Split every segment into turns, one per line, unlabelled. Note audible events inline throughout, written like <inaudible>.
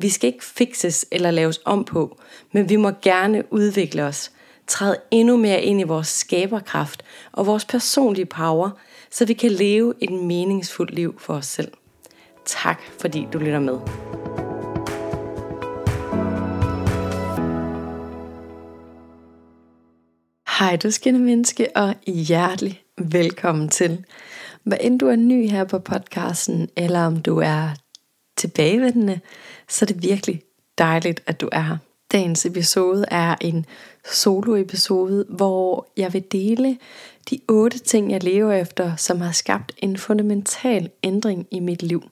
Vi skal ikke fixes eller laves om på, men vi må gerne udvikle os, træde endnu mere ind i vores skaberkraft og vores personlige power, så vi kan leve et meningsfuldt liv for os selv. Tak fordi du lytter med. Hej du skinne menneske og hjertelig velkommen til. Hvad end du er ny her på podcasten, eller om du er tilbagevendende, så er det virkelig dejligt, at du er her. Dagens episode er en solo-episode, hvor jeg vil dele de otte ting, jeg lever efter, som har skabt en fundamental ændring i mit liv.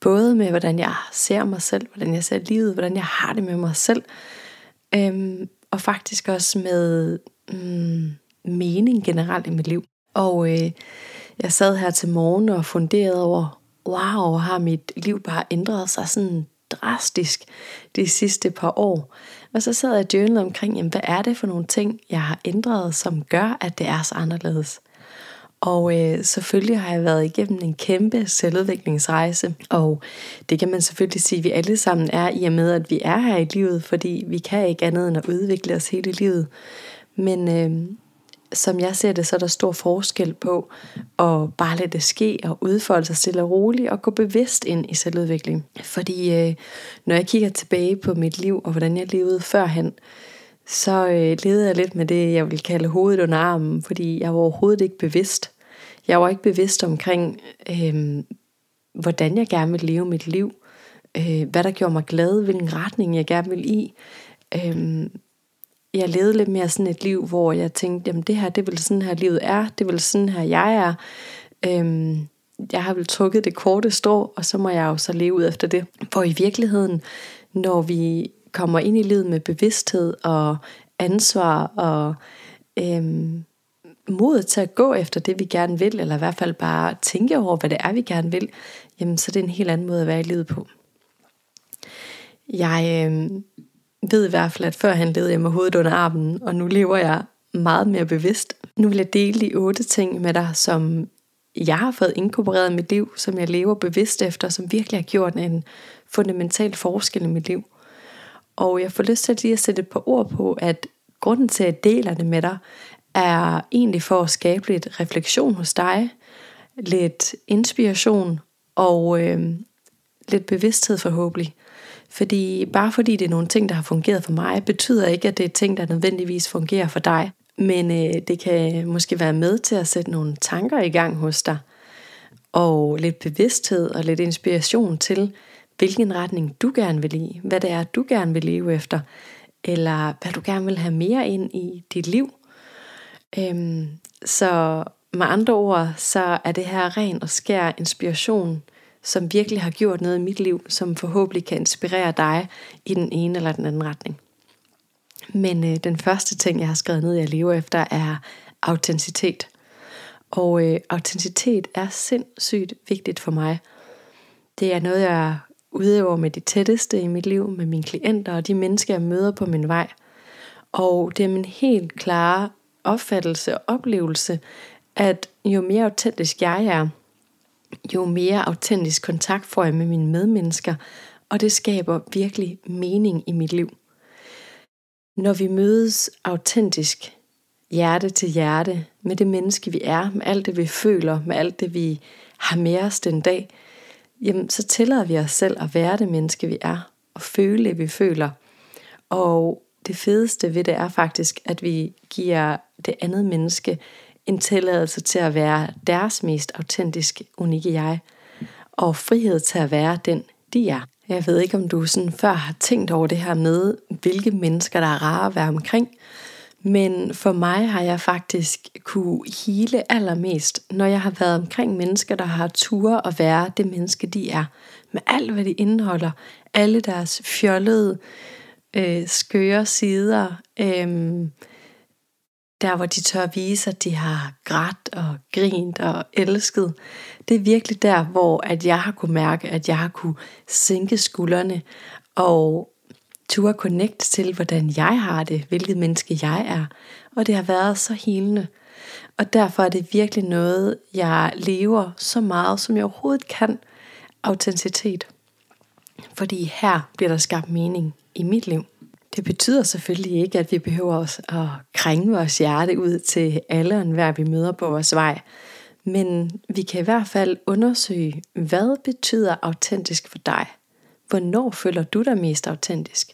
Både med, hvordan jeg ser mig selv, hvordan jeg ser livet, hvordan jeg har det med mig selv, øhm, og faktisk også med mm, mening generelt i mit liv. Og øh, jeg sad her til morgen og funderede over, wow, har mit liv bare ændret sig sådan drastisk de sidste par år. Og så sad jeg journal omkring, jamen, hvad er det for nogle ting, jeg har ændret, som gør, at det er så anderledes. Og øh, selvfølgelig har jeg været igennem en kæmpe selvudviklingsrejse, og det kan man selvfølgelig sige, at vi alle sammen er i og med, at vi er her i livet, fordi vi kan ikke andet end at udvikle os hele livet. Men øh, som jeg ser det, så er der stor forskel på at bare lade det ske og udfolde sig stille og roligt og gå bevidst ind i selvudvikling. Fordi øh, når jeg kigger tilbage på mit liv og hvordan jeg levede førhen, så øh, levede jeg lidt med det, jeg vil kalde hovedet under armen, fordi jeg var overhovedet ikke bevidst. Jeg var ikke bevidst omkring, øh, hvordan jeg gerne ville leve mit liv, øh, hvad der gjorde mig glad, hvilken retning jeg gerne ville i. Øh, jeg levede lidt mere sådan et liv, hvor jeg tænkte, jamen det her, det er vel sådan her livet er, det er vel sådan her jeg er. Øhm, jeg har vel trukket det korte strå, og så må jeg jo så leve ud efter det. For i virkeligheden, når vi kommer ind i livet med bevidsthed og ansvar og øhm, mod til at gå efter det, vi gerne vil, eller i hvert fald bare tænke over, hvad det er, vi gerne vil, jamen så det er en helt anden måde at være i livet på. Jeg øhm, ved i hvert fald, at før han levede jeg med hovedet under armen, og nu lever jeg meget mere bevidst. Nu vil jeg dele de otte ting med dig, som jeg har fået inkorporeret i mit liv, som jeg lever bevidst efter, som virkelig har gjort en fundamental forskel i mit liv. Og jeg får lyst til lige at sætte et par ord på, at grunden til, at jeg deler det med dig, er egentlig for at skabe lidt refleksion hos dig, lidt inspiration og øh, lidt bevidsthed forhåbentlig. Fordi bare fordi det er nogle ting, der har fungeret for mig, betyder ikke, at det er ting, der nødvendigvis fungerer for dig. Men øh, det kan måske være med til at sætte nogle tanker i gang hos dig. Og lidt bevidsthed og lidt inspiration til, hvilken retning du gerne vil i. Hvad det er, du gerne vil leve efter. Eller hvad du gerne vil have mere ind i dit liv. Øhm, så med andre ord, så er det her ren og skær inspiration som virkelig har gjort noget i mit liv, som forhåbentlig kan inspirere dig i den ene eller den anden retning. Men øh, den første ting, jeg har skrevet ned, jeg lever efter, er autenticitet. Og øh, autenticitet er sindssygt vigtigt for mig. Det er noget, jeg udøver med de tætteste i mit liv, med mine klienter og de mennesker, jeg møder på min vej. Og det er min helt klare opfattelse og oplevelse, at jo mere autentisk jeg er, jo mere autentisk kontakt får jeg med mine medmennesker, og det skaber virkelig mening i mit liv. Når vi mødes autentisk, hjerte til hjerte, med det menneske vi er, med alt det vi føler, med alt det vi har med os den dag, jamen så tillader vi os selv at være det menneske vi er, og føle det vi føler. Og det fedeste ved det er faktisk, at vi giver det andet menneske en tilladelse til at være deres mest autentiske, unikke jeg, og frihed til at være den, de er. Jeg ved ikke, om du sådan før har tænkt over det her med, hvilke mennesker, der er rare at være omkring, Men for mig har jeg faktisk kunne hele allermest, når jeg har været omkring mennesker, der har tur at være det menneske, de er. Med alt, hvad de indeholder. Alle deres fjollede, øh, skøre sider. Øh, der, hvor de tør vise, at de har grædt og grint og elsket. Det er virkelig der, hvor at jeg har kunne mærke, at jeg har kunne sænke skuldrene og turde connect til, hvordan jeg har det, hvilket menneske jeg er. Og det har været så helende. Og derfor er det virkelig noget, jeg lever så meget, som jeg overhovedet kan. Autenticitet. Fordi her bliver der skabt mening i mit liv. Det betyder selvfølgelig ikke, at vi behøver os at krænge vores hjerte ud til alle og enhver, vi møder på vores vej. Men vi kan i hvert fald undersøge, hvad betyder autentisk for dig? Hvornår føler du dig mest autentisk?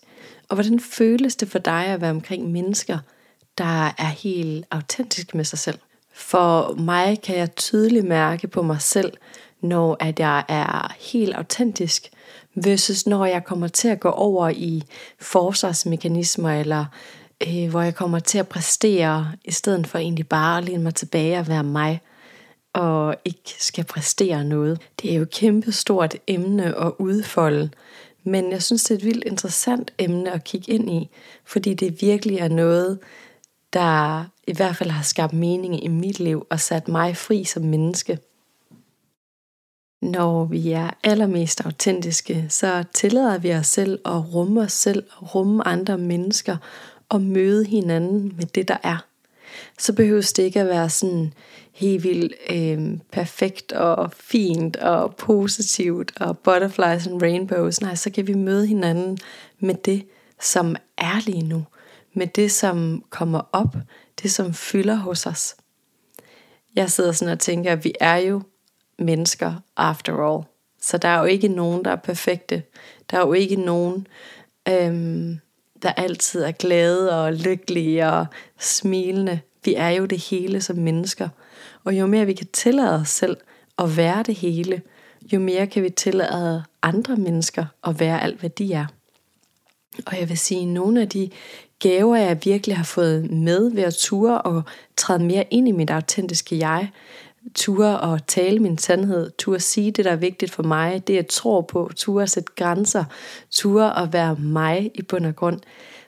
Og hvordan føles det for dig at være omkring mennesker, der er helt autentisk med sig selv? For mig kan jeg tydeligt mærke på mig selv, når at jeg er helt autentisk, versus når jeg kommer til at gå over i forsvarsmekanismer, eller øh, hvor jeg kommer til at præstere, i stedet for egentlig bare at læne mig tilbage og være mig, og ikke skal præstere noget. Det er jo et kæmpe stort emne at udfolde, men jeg synes, det er et vildt interessant emne at kigge ind i, fordi det virkelig er noget, der i hvert fald har skabt mening i mit liv og sat mig fri som menneske. Når vi er allermest autentiske, så tillader vi os selv at rumme os selv, rumme andre mennesker og møde hinanden med det, der er. Så behøves det ikke at være sådan helt vildt øh, perfekt og fint og positivt og butterflies and rainbows. Nej, så kan vi møde hinanden med det, som er lige nu. Med det, som kommer op. Det, som fylder hos os. Jeg sidder sådan og tænker, at vi er jo mennesker after all. Så der er jo ikke nogen, der er perfekte. Der er jo ikke nogen, øhm, der altid er glade og lykkelige og smilende. Vi er jo det hele som mennesker. Og jo mere vi kan tillade os selv at være det hele, jo mere kan vi tillade andre mennesker at være alt, hvad de er. Og jeg vil sige, at nogle af de gaver, jeg virkelig har fået med ved at ture og træde mere ind i mit autentiske jeg, ture at tale min sandhed, ture at sige det, der er vigtigt for mig, det jeg tror på, ture at sætte grænser, ture at være mig i bund og grund,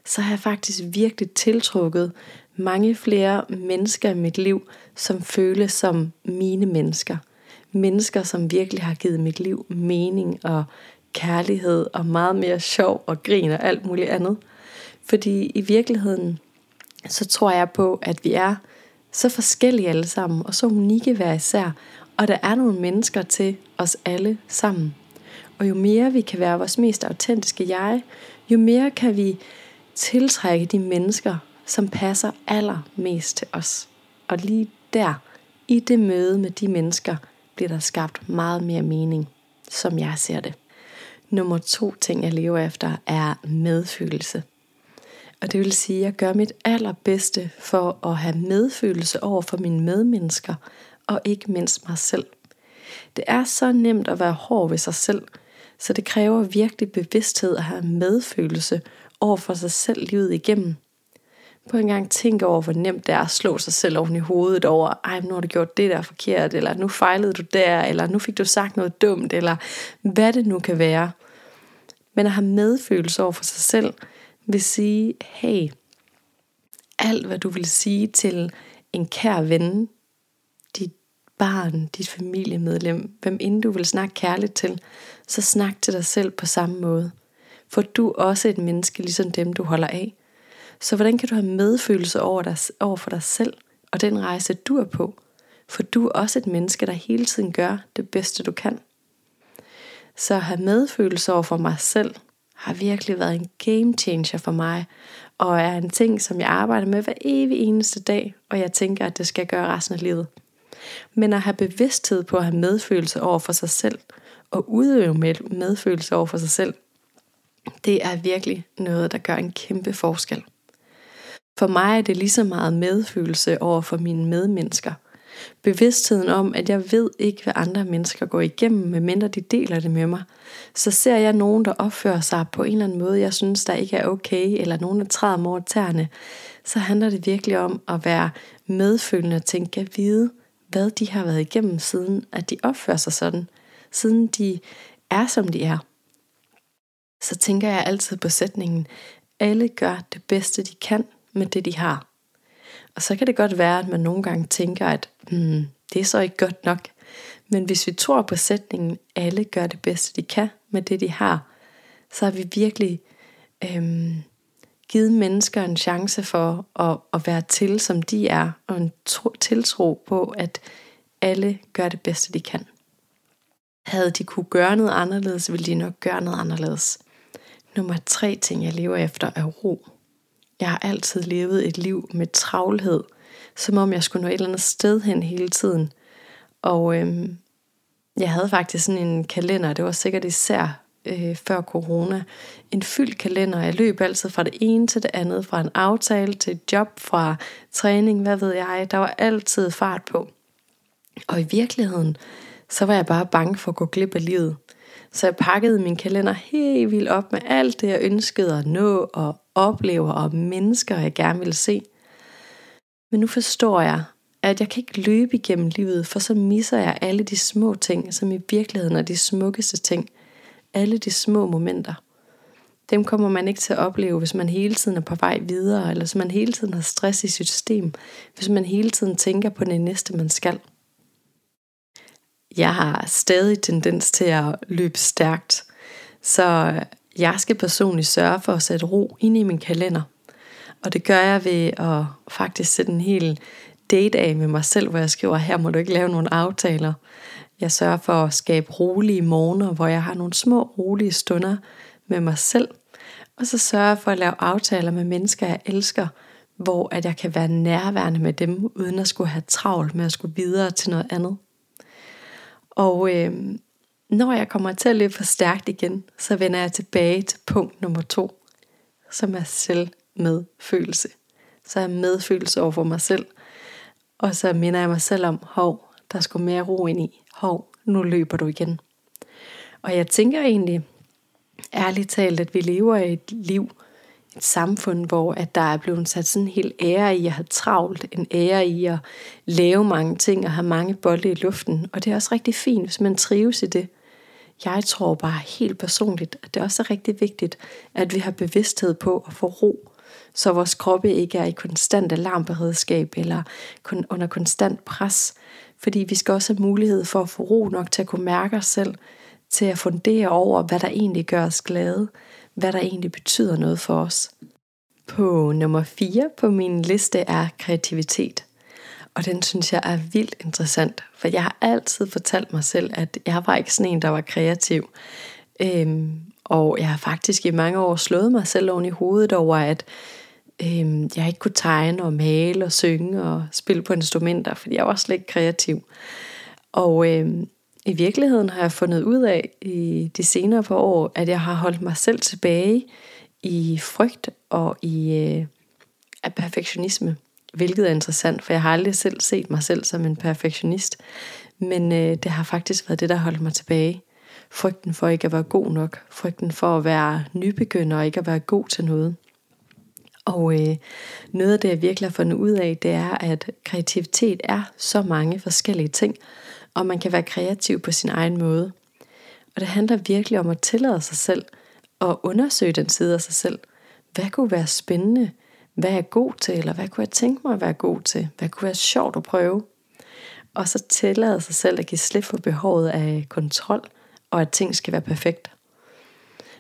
så har jeg faktisk virkelig tiltrukket mange flere mennesker i mit liv, som føles som mine mennesker. Mennesker, som virkelig har givet mit liv mening og kærlighed og meget mere sjov og grin og alt muligt andet. Fordi i virkeligheden, så tror jeg på, at vi er så forskellige alle sammen, og så unikke hver især, og der er nogle mennesker til os alle sammen. Og jo mere vi kan være vores mest autentiske jeg, jo mere kan vi tiltrække de mennesker, som passer allermest til os. Og lige der, i det møde med de mennesker, bliver der skabt meget mere mening, som jeg ser det. Nummer to ting, jeg lever efter, er medfølelse. Og det vil sige, at jeg gør mit allerbedste for at have medfølelse over for mine medmennesker, og ikke mindst mig selv. Det er så nemt at være hård ved sig selv, så det kræver virkelig bevidsthed at have medfølelse over for sig selv livet igennem. På en gang tænke over, hvor nemt det er at slå sig selv oven i hovedet over, ej, nu har du gjort det der forkert, eller nu fejlede du der, eller nu fik du sagt noget dumt, eller hvad det nu kan være. Men at have medfølelse over for sig selv, vil sige, hey, alt hvad du vil sige til en kær ven, dit barn, dit familiemedlem, hvem end du vil snakke kærligt til, så snak til dig selv på samme måde. For du er også et menneske, ligesom dem du holder af. Så hvordan kan du have medfølelse over, dig, over for dig selv og den rejse du er på? For du er også et menneske, der hele tiden gør det bedste du kan. Så have medfølelse over for mig selv, har virkelig været en game changer for mig, og er en ting, som jeg arbejder med hver evig eneste dag, og jeg tænker, at det skal gøre resten af livet. Men at have bevidsthed på at have medfølelse over for sig selv, og udøve medfølelse over for sig selv, det er virkelig noget, der gør en kæmpe forskel. For mig er det lige så meget medfølelse over for mine medmennesker – Bevidstheden om, at jeg ved ikke, hvad andre mennesker går igennem, medmindre de deler det med mig. Så ser jeg nogen, der opfører sig på en eller anden måde, jeg synes, der ikke er okay, eller nogen, der træder mig over tæerne, så handler det virkelig om at være medfølende og tænke at vide, hvad de har været igennem, siden at de opfører sig sådan, siden de er, som de er. Så tænker jeg altid på sætningen, alle gør det bedste, de kan med det, de har. Og så kan det godt være, at man nogle gange tænker, at hmm, det er så ikke godt nok. Men hvis vi tror på sætningen, alle gør det bedste, de kan med det, de har, så har vi virkelig øhm, givet mennesker en chance for at, at være til, som de er, og en tro, tiltro på, at alle gør det bedste, de kan. Havde de kunne gøre noget anderledes, ville de nok gøre noget anderledes. Nummer tre ting, jeg lever efter, er ro. Jeg har altid levet et liv med travlhed, som om jeg skulle nå et eller andet sted hen hele tiden. Og øhm, jeg havde faktisk sådan en kalender, det var sikkert især øh, før corona, en fyldt kalender. Jeg løb altid fra det ene til det andet, fra en aftale til et job, fra træning, hvad ved jeg. Der var altid fart på. Og i virkeligheden, så var jeg bare bange for at gå glip af livet. Så jeg pakkede min kalender helt vildt op med alt det, jeg ønskede at nå og oplever og mennesker, jeg gerne vil se. Men nu forstår jeg, at jeg kan ikke løbe igennem livet, for så misser jeg alle de små ting, som i virkeligheden er de smukkeste ting. Alle de små momenter. Dem kommer man ikke til at opleve, hvis man hele tiden er på vej videre, eller hvis man hele tiden har stress i sit system, hvis man hele tiden tænker på det næste, man skal. Jeg har stadig tendens til at løbe stærkt, så jeg skal personligt sørge for at sætte ro ind i min kalender. Og det gør jeg ved at faktisk sætte en hel date af med mig selv, hvor jeg skriver, her må du ikke lave nogle aftaler. Jeg sørger for at skabe rolige morgener, hvor jeg har nogle små rolige stunder med mig selv. Og så sørger jeg for at lave aftaler med mennesker, jeg elsker, hvor at jeg kan være nærværende med dem, uden at skulle have travlt med at skulle videre til noget andet. Og øh, når jeg kommer til at løbe for stærkt igen, så vender jeg tilbage til punkt nummer to, som er selvmedfølelse. Så er medfølelse over for mig selv. Og så minder jeg mig selv om, hov, der skal mere ro ind i. Hov, nu løber du igen. Og jeg tænker egentlig, ærligt talt, at vi lever i et liv, et samfund, hvor at der er blevet sat sådan en helt ære i at have travlt, en ære i at lave mange ting og have mange bolde i luften. Og det er også rigtig fint, hvis man trives i det. Jeg tror bare helt personligt, at det også er rigtig vigtigt, at vi har bevidsthed på at få ro, så vores kroppe ikke er i konstant alarmberedskab eller kun under konstant pres. Fordi vi skal også have mulighed for at få ro nok til at kunne mærke os selv, til at fundere over, hvad der egentlig gør os glade, hvad der egentlig betyder noget for os. På nummer 4 på min liste er kreativitet. Og den synes jeg er vildt interessant, for jeg har altid fortalt mig selv, at jeg var ikke sådan en, der var kreativ. Øhm, og jeg har faktisk i mange år slået mig selv oven i hovedet over, at øhm, jeg ikke kunne tegne og male og synge og spille på instrumenter, fordi jeg var slet ikke kreativ. Og øhm, i virkeligheden har jeg fundet ud af i de senere par år, at jeg har holdt mig selv tilbage i frygt og i øh, af perfektionisme. Hvilket er interessant, for jeg har aldrig selv set mig selv som en perfektionist. Men øh, det har faktisk været det, der holdt mig tilbage. Frygten for ikke at være god nok. Frygten for at være nybegynder og ikke at være god til noget. Og øh, noget af det, jeg virkelig har fundet ud af, det er, at kreativitet er så mange forskellige ting, og man kan være kreativ på sin egen måde. Og det handler virkelig om at tillade sig selv og undersøge den side af sig selv. Hvad kunne være spændende? Hvad er jeg god til? Eller hvad kunne jeg tænke mig at være god til? Hvad kunne være sjovt at prøve? Og så tillade sig selv at give slip for behovet af kontrol, og at ting skal være perfekt.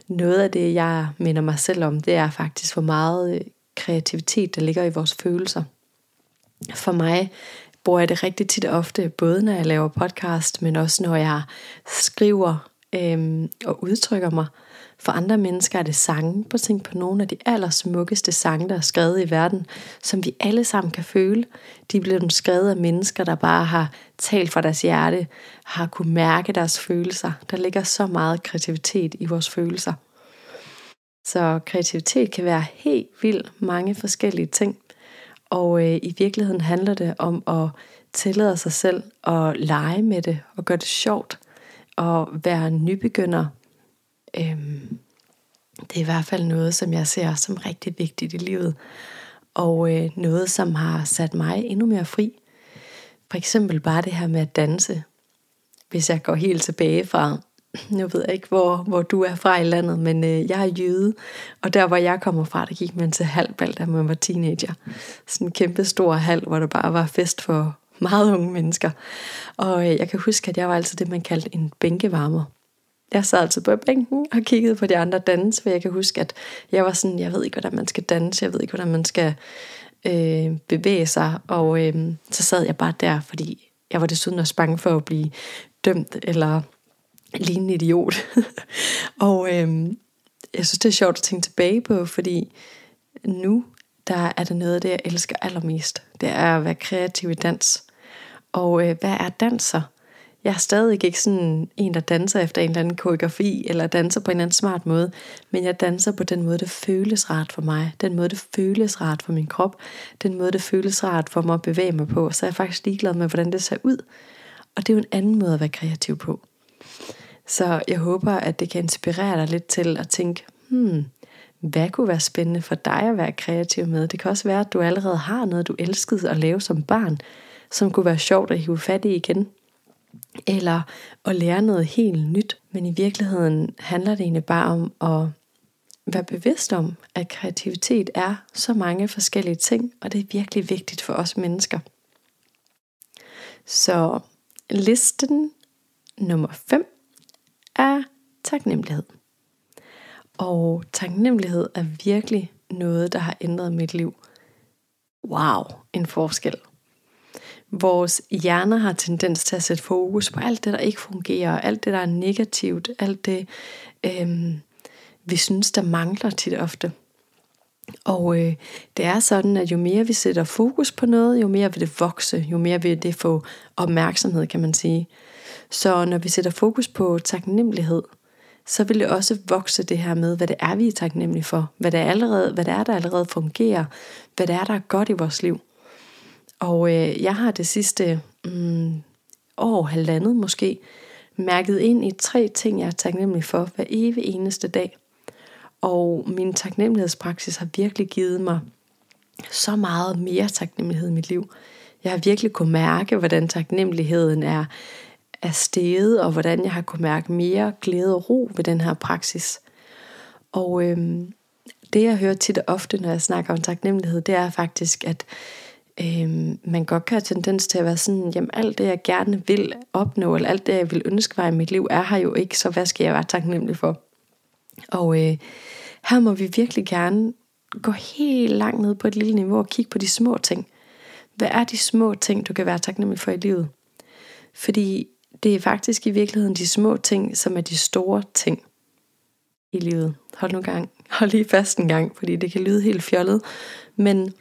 Noget af det, jeg minder mig selv om, det er faktisk, hvor meget øh, kreativitet, der ligger i vores følelser. For mig bruger jeg det rigtig tit og ofte, både når jeg laver podcast, men også når jeg skriver øhm, og udtrykker mig. For andre mennesker er det sange. på tænke på nogle af de allersmukkeste sange, der er skrevet i verden, som vi alle sammen kan føle. De er blevet skrevet af mennesker, der bare har talt fra deres hjerte, har kunne mærke deres følelser. Der ligger så meget kreativitet i vores følelser. Så kreativitet kan være helt vildt mange forskellige ting. Og øh, i virkeligheden handler det om at tillade sig selv at lege med det og gøre det sjovt og være nybegynder. Øhm, det er i hvert fald noget, som jeg ser som rigtig vigtigt i livet. og øh, noget, som har sat mig endnu mere fri. For eksempel bare det her med at danse. Hvis jeg går helt tilbage fra, nu ved jeg ikke, hvor, hvor du er fra i landet, men øh, jeg er jøde, og der hvor jeg kommer fra, der gik man til halvbal, da man var teenager. Sådan en kæmpe stor hal, hvor der bare var fest for <laughs> meget unge mennesker. Og øh, jeg kan huske, at jeg var altid det, man kaldte en bænkevarmer. Jeg sad altid på bænken og kiggede på de andre danse, for jeg kan huske, at jeg var sådan, jeg ved ikke, hvordan man skal danse, jeg ved ikke, hvordan man skal øh, bevæge sig, og øh, så sad jeg bare der, fordi jeg var desuden også bange for at blive dømt, eller ligne en idiot. <laughs> og øh, jeg synes, det er sjovt at tænke tilbage på, fordi nu, der er det noget af det, jeg elsker allermest. Det er at være kreativ i dans. Og øh, hvad er danser? Jeg er stadig ikke sådan en, der danser efter en eller anden koreografi, eller danser på en eller anden smart måde, men jeg danser på den måde, det føles rart for mig, den måde, det føles rart for min krop, den måde, det føles rart for mig at bevæge mig på, så er jeg faktisk ligeglad med, hvordan det ser ud. Og det er jo en anden måde at være kreativ på. Så jeg håber, at det kan inspirere dig lidt til at tænke, hmm, hvad kunne være spændende for dig at være kreativ med? Det kan også være, at du allerede har noget, du elskede at lave som barn, som kunne være sjovt at hive fat i igen eller at lære noget helt nyt. Men i virkeligheden handler det egentlig bare om at være bevidst om, at kreativitet er så mange forskellige ting, og det er virkelig vigtigt for os mennesker. Så listen nummer 5 er taknemmelighed. Og taknemmelighed er virkelig noget, der har ændret mit liv. Wow, en forskel. Vores hjerner har tendens til at sætte fokus på alt det, der ikke fungerer, alt det, der er negativt, alt det, øh, vi synes, der mangler tit ofte. Og øh, det er sådan, at jo mere vi sætter fokus på noget, jo mere vil det vokse, jo mere vil det få opmærksomhed, kan man sige. Så når vi sætter fokus på taknemmelighed, så vil det også vokse det her med, hvad det er, vi er taknemmelige for, hvad det er, allerede, hvad det er der allerede fungerer, hvad det er, der er godt i vores liv. Og øh, jeg har det sidste mm, år, halvandet måske, mærket ind i tre ting, jeg er taknemmelig for hver evig eneste dag. Og min taknemmelighedspraksis har virkelig givet mig så meget mere taknemmelighed i mit liv. Jeg har virkelig kunne mærke, hvordan taknemmeligheden er, er steget, og hvordan jeg har kunne mærke mere glæde og ro ved den her praksis. Og øhm, det jeg hører tit og ofte, når jeg snakker om taknemmelighed, det er faktisk, at øh, man godt kan have tendens til at være sådan, jamen alt det jeg gerne vil opnå, eller alt det jeg vil ønske var i mit liv, er her jo ikke, så hvad skal jeg være taknemmelig for? Og øh, her må vi virkelig gerne gå helt langt ned på et lille niveau og kigge på de små ting. Hvad er de små ting, du kan være taknemmelig for i livet? Fordi det er faktisk i virkeligheden de små ting, som er de store ting i livet. Hold nu gang. Hold lige fast en gang, fordi det kan lyde helt fjollet. Men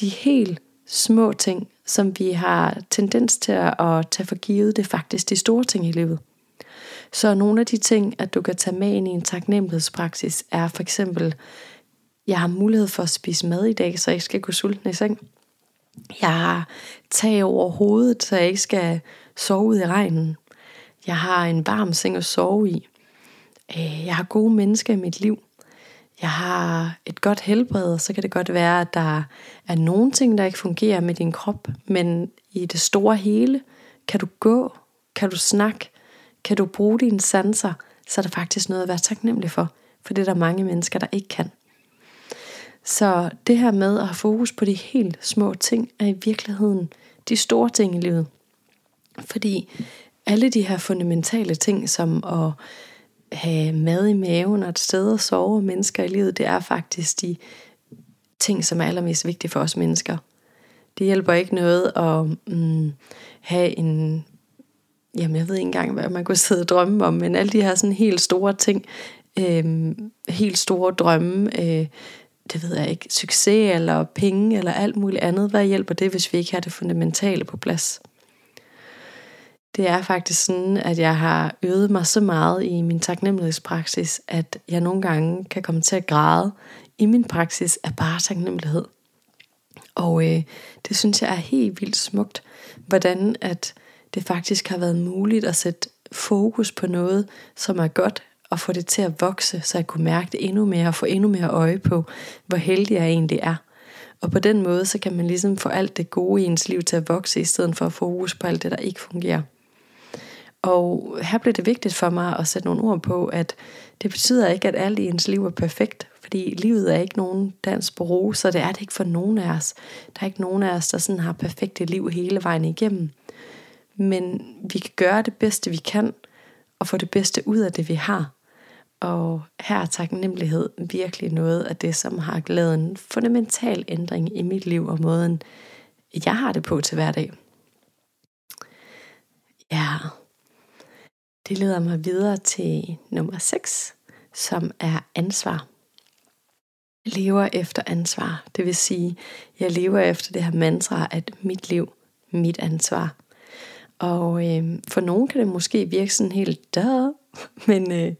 de helt små ting, som vi har tendens til at tage for givet, det er faktisk de store ting i livet. Så nogle af de ting, at du kan tage med ind i en taknemmelighedspraksis, er for eksempel, jeg har mulighed for at spise mad i dag, så jeg ikke skal gå sulten i seng. Jeg har tag over hovedet, så jeg ikke skal sove ud i regnen. Jeg har en varm seng at sove i. Øh, jeg har gode mennesker i mit liv jeg har et godt helbred, så kan det godt være, at der er nogle ting, der ikke fungerer med din krop, men i det store hele, kan du gå, kan du snakke, kan du bruge dine sanser, så er der faktisk noget at være taknemmelig for, for det er der mange mennesker, der ikke kan. Så det her med at have fokus på de helt små ting, er i virkeligheden de store ting i livet. Fordi alle de her fundamentale ting, som at have mad i maven og et sted at sove mennesker i livet, det er faktisk de ting, som er allermest vigtige for os mennesker. Det hjælper ikke noget at mm, have en, jamen jeg ved ikke engang, hvad man kunne sidde og drømme om, men alle de her sådan helt store ting, øh, helt store drømme, øh, det ved jeg ikke, succes eller penge eller alt muligt andet, hvad hjælper det, hvis vi ikke har det fundamentale på plads? Det er faktisk sådan, at jeg har øvet mig så meget i min taknemmelighedspraksis, at jeg nogle gange kan komme til at græde i min praksis af bare taknemmelighed. Og øh, det synes jeg er helt vildt smukt, hvordan at det faktisk har været muligt at sætte fokus på noget, som er godt, og få det til at vokse, så jeg kunne mærke det endnu mere og få endnu mere øje på, hvor heldig jeg egentlig er. Og på den måde, så kan man ligesom få alt det gode i ens liv til at vokse, i stedet for at fokus på alt det, der ikke fungerer. Og her blev det vigtigt for mig at sætte nogle ord på, at det betyder ikke, at alt i ens liv er perfekt, fordi livet er ikke nogen dans på roser, så det er det ikke for nogen af os. Der er ikke nogen af os, der sådan har perfekte liv hele vejen igennem. Men vi kan gøre det bedste, vi kan, og få det bedste ud af det, vi har. Og her er taknemmelighed virkelig noget af det, som har lavet en fundamental ændring i mit liv og måden, jeg har det på til hverdag. Ja, det leder mig videre til nummer 6, som er ansvar. Jeg lever efter ansvar. Det vil sige, jeg lever efter det her mantra, at mit liv, mit ansvar. Og øh, for nogen kan det måske virke sådan helt død, men øh,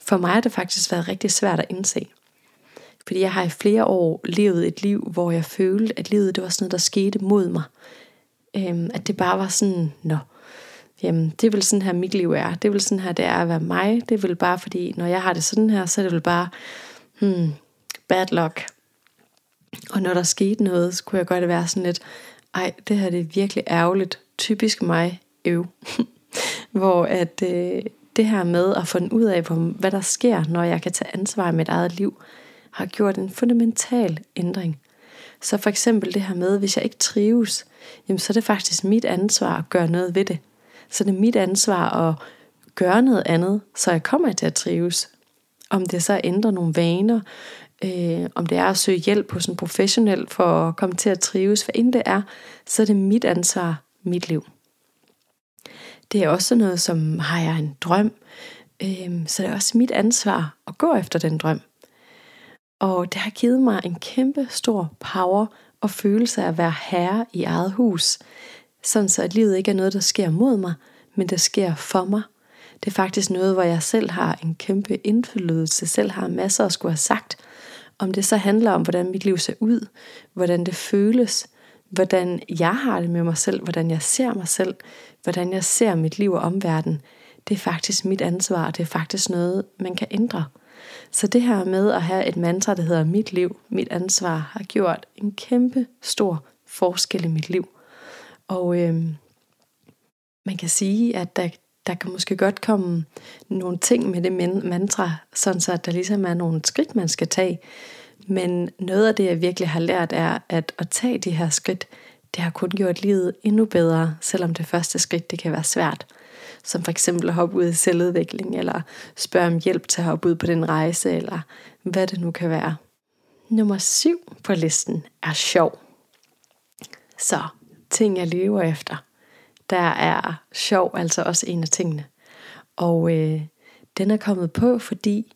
for mig har det faktisk været rigtig svært at indse. Fordi jeg har i flere år levet et liv, hvor jeg følte, at livet det var sådan noget, der skete mod mig. Øh, at det bare var sådan, nå, jamen det vil sådan her mit liv er. Det vil sådan her, det er at være mig. Det vil bare fordi, når jeg har det sådan her, så er det vel bare, hmm, bad luck. Og når der skete noget, så kunne jeg godt være sådan lidt, ej, det her det er virkelig ærgerligt. Typisk mig, øv. <laughs> Hvor at øh, det her med at finde ud af, hvor, hvad der sker, når jeg kan tage ansvar i mit eget liv, har gjort en fundamental ændring. Så for eksempel det her med, hvis jeg ikke trives, jamen så er det faktisk mit ansvar at gøre noget ved det. Så det er mit ansvar at gøre noget andet, så jeg kommer til at trives. Om det så ændrer nogle vaner, øh, om det er at søge hjælp hos en professionel for at komme til at trives, hvad end det er, så er det mit ansvar, mit liv. Det er også noget som, har jeg en drøm, øh, så det er også mit ansvar at gå efter den drøm. Og det har givet mig en kæmpe stor power og følelse af at være herre i eget hus. Sådan så at livet ikke er noget, der sker mod mig, men der sker for mig. Det er faktisk noget, hvor jeg selv har en kæmpe indflydelse, selv har masser at skulle have sagt. Om det så handler om, hvordan mit liv ser ud, hvordan det føles, hvordan jeg har det med mig selv, hvordan jeg ser mig selv, hvordan jeg ser mit liv og omverden, det er faktisk mit ansvar, det er faktisk noget, man kan ændre. Så det her med at have et mantra, der hedder mit liv, mit ansvar, har gjort en kæmpe stor forskel i mit liv. Og øh, man kan sige, at der, der kan måske godt komme nogle ting med det mantra, sådan så at der ligesom er nogle skridt, man skal tage. Men noget af det, jeg virkelig har lært, er, at at tage de her skridt, det har kun gjort livet endnu bedre, selvom det første skridt, det kan være svært. Som for eksempel at hoppe ud i selvudvikling, eller spørge om hjælp til at hoppe ud på den rejse, eller hvad det nu kan være. Nummer syv på listen er sjov. Så ting, jeg lever efter, der er sjov altså også en af tingene. Og øh, den er kommet på, fordi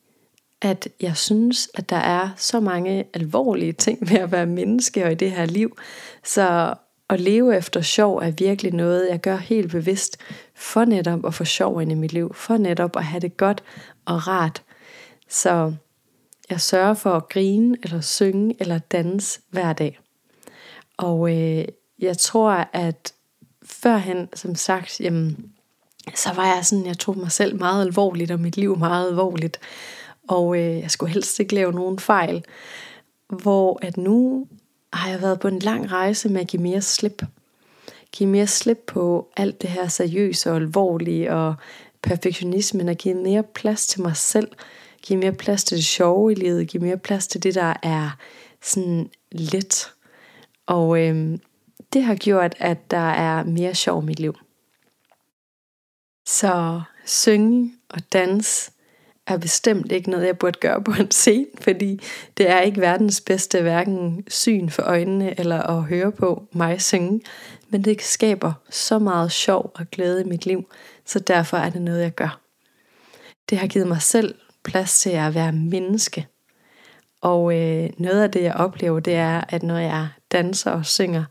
at jeg synes, at der er så mange alvorlige ting ved at være menneske og i det her liv. Så at leve efter sjov er virkelig noget, jeg gør helt bevidst for netop at få sjov ind i mit liv. For netop at have det godt og rart. Så jeg sørger for at grine, eller synge, eller danse hver dag. Og øh, jeg tror, at førhen, som sagt, jamen, så var jeg sådan, jeg tog mig selv meget alvorligt, og mit liv meget alvorligt. Og øh, jeg skulle helst ikke lave nogen fejl. Hvor at nu har jeg været på en lang rejse med at give mere slip. Give mere slip på alt det her seriøse og alvorlige og perfektionismen og give mere plads til mig selv. Give mere plads til det sjove i livet. Give mere plads til det, der er sådan let. Og øh, det har gjort, at der er mere sjov i mit liv. Så synge og dans er bestemt ikke noget, jeg burde gøre på en scene, fordi det er ikke verdens bedste hverken syn for øjnene eller at høre på mig synge, men det skaber så meget sjov og glæde i mit liv, så derfor er det noget, jeg gør. Det har givet mig selv plads til at være menneske. Og øh, noget af det, jeg oplever, det er, at når jeg danser og synger,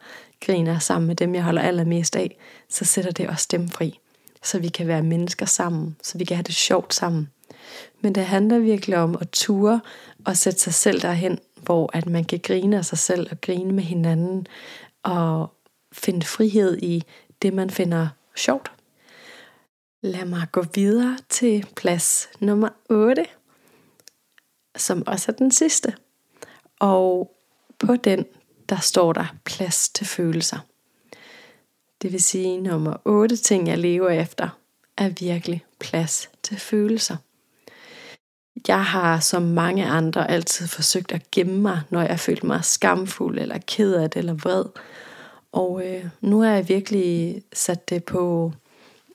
griner sammen med dem, jeg holder allermest af, så sætter det også dem fri. Så vi kan være mennesker sammen, så vi kan have det sjovt sammen. Men det handler virkelig om at ture og sætte sig selv derhen, hvor at man kan grine af sig selv og grine med hinanden og finde frihed i det, man finder sjovt. Lad mig gå videre til plads nummer 8, som også er den sidste. Og på den, der står der plads til følelser. Det vil sige, nummer 8 ting, jeg lever efter, er virkelig plads til følelser. Jeg har som mange andre altid forsøgt at gemme mig, når jeg følte mig skamfuld eller ked af det eller vred. Og øh, nu har jeg virkelig sat det på,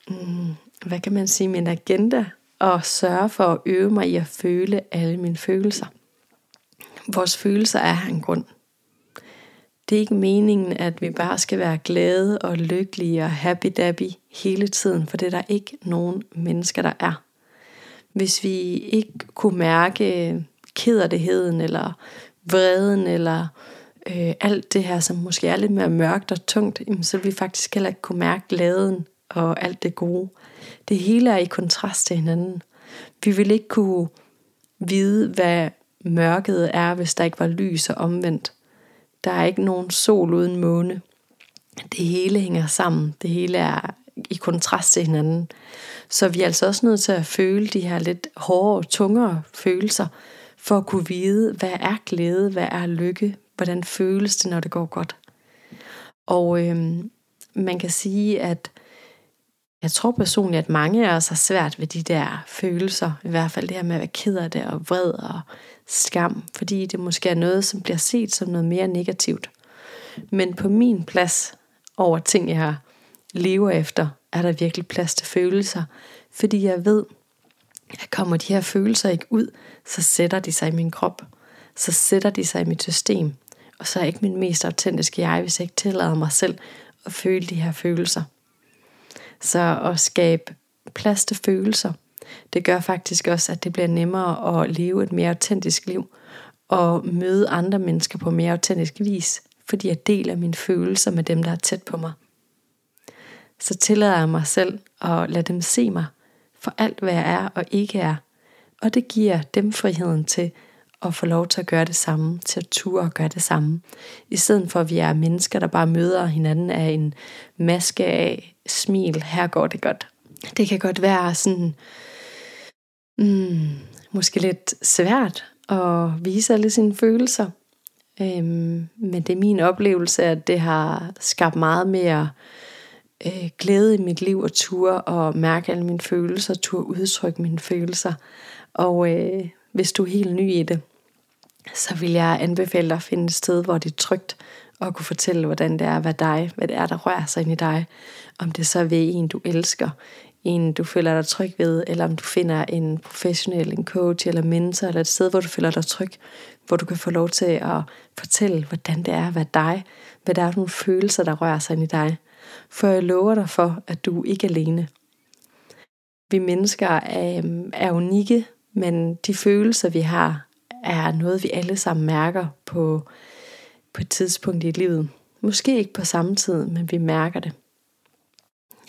mm, hvad kan man sige, min agenda, og sørge for at øve mig i at føle alle mine følelser. Vores følelser er en grund. Det er ikke meningen, at vi bare skal være glade og lykkelige og happy-dappy hele tiden, for det er der ikke nogen mennesker, der er. Hvis vi ikke kunne mærke kederligheden eller vreden eller øh, alt det her, som måske er lidt mere mørkt og tungt, så vil vi faktisk heller ikke kunne mærke glæden og alt det gode. Det hele er i kontrast til hinanden. Vi vil ikke kunne vide, hvad mørket er, hvis der ikke var lys og omvendt. Der er ikke nogen sol uden måne. Det hele hænger sammen. Det hele er i kontrast til hinanden. Så vi er altså også nødt til at føle de her lidt hårde, tungere følelser, for at kunne vide, hvad er glæde, hvad er lykke, hvordan føles det, når det går godt. Og øhm, man kan sige, at jeg tror personligt, at mange af os har svært ved de der følelser, i hvert fald det her med at være ked af det og vred og skam, fordi det måske er noget, som bliver set som noget mere negativt. Men på min plads over ting, jeg lever efter, er der virkelig plads til følelser, fordi jeg ved, at kommer de her følelser ikke ud, så sætter de sig i min krop, så sætter de sig i mit system, og så er ikke min mest autentiske jeg, hvis jeg ikke tillader mig selv at føle de her følelser. Så at skabe plads til følelser, det gør faktisk også, at det bliver nemmere at leve et mere autentisk liv, og møde andre mennesker på mere autentisk vis, fordi jeg deler mine følelser med dem, der er tæt på mig. Så tillader jeg mig selv at lade dem se mig for alt, hvad jeg er og ikke er. Og det giver dem friheden til at få lov til at gøre det samme, til at ture og gøre det samme. I stedet for at vi er mennesker, der bare møder hinanden af en maske af smil, her går det godt. Det kan godt være sådan, mm, måske lidt svært at vise alle sine følelser. Øhm, men det er min oplevelse, at det har skabt meget mere øh, glæde i mit liv og ture og mærke alle mine følelser, ture udtrykke mine følelser. Og øh, hvis du er helt ny i det, så vil jeg anbefale dig at finde et sted, hvor det er trygt at kunne fortælle, hvordan det er hvad dig, hvad det er, der rører sig ind i dig. Om det så er ved en, du elsker, en, du føler dig tryg ved, eller om du finder en professionel, en coach eller mentor, eller et sted, hvor du føler dig tryg, hvor du kan få lov til at fortælle, hvordan det er hvad dig, hvad der er nogle følelser, der rører sig ind i dig. For jeg lover dig for, at du ikke er alene. Vi mennesker er, øhm, er unikke, men de følelser, vi har, er noget, vi alle sammen mærker på, på et tidspunkt i livet. Måske ikke på samme tid, men vi mærker det.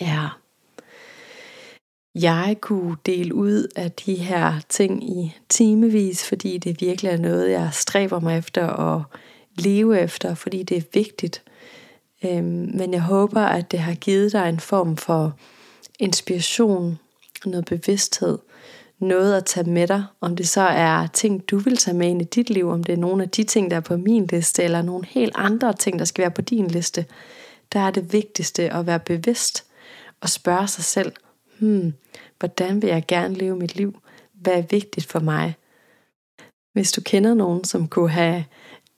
Ja. Jeg kunne dele ud af de her ting i timevis, fordi det virkelig er noget, jeg stræber mig efter at leve efter, fordi det er vigtigt. Øhm, men jeg håber, at det har givet dig en form for inspiration, noget bevidsthed, noget at tage med dig, om det så er ting, du vil tage med ind i dit liv, om det er nogle af de ting, der er på min liste, eller nogle helt andre ting, der skal være på din liste, der er det vigtigste at være bevidst og spørge sig selv, hmm, hvordan vil jeg gerne leve mit liv? Hvad er vigtigt for mig? Hvis du kender nogen, som kunne have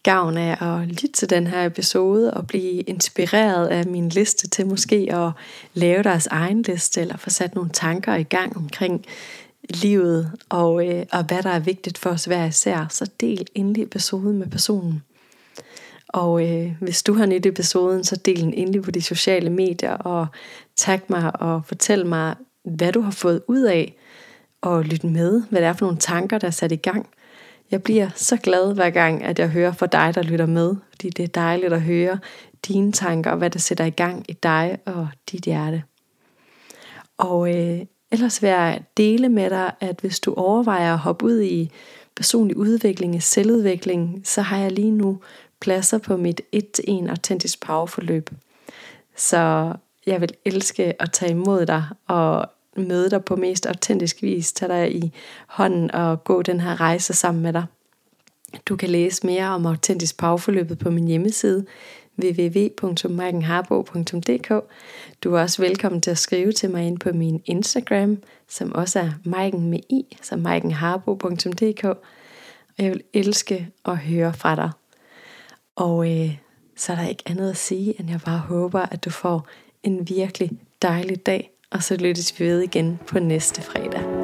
gavn af at lytte til den her episode og blive inspireret af min liste til måske at lave deres egen liste eller få sat nogle tanker i gang omkring livet og, øh, og hvad der er vigtigt for os hver især, så del endelig episoden med personen. Og øh, hvis du har nyt episoden, så del den endelig på de sociale medier og tag mig og fortæl mig, hvad du har fået ud af og lytte med, hvad det er for nogle tanker, der er sat i gang. Jeg bliver så glad hver gang, at jeg hører fra dig, der lytter med, fordi det er dejligt at høre dine tanker og hvad der sætter i gang i dig og dit hjerte. Og øh, Ellers vil jeg dele med dig, at hvis du overvejer at hoppe ud i personlig udvikling, selvudvikling, så har jeg lige nu pladser på mit 1-1 autentisk powerforløb. Så jeg vil elske at tage imod dig og møde dig på mest autentisk vis, tage dig i hånden og gå den her rejse sammen med dig. Du kan læse mere om autentisk pagforløbet på min hjemmeside www.maikenharbo.dk Du er også velkommen til at skrive til mig ind på min Instagram, som også er Maiken med i, så maikenharbo.dk Og jeg vil elske at høre fra dig. Og øh, så er der ikke andet at sige, end jeg bare håber, at du får en virkelig dejlig dag, og så lyttes vi ved igen på næste fredag.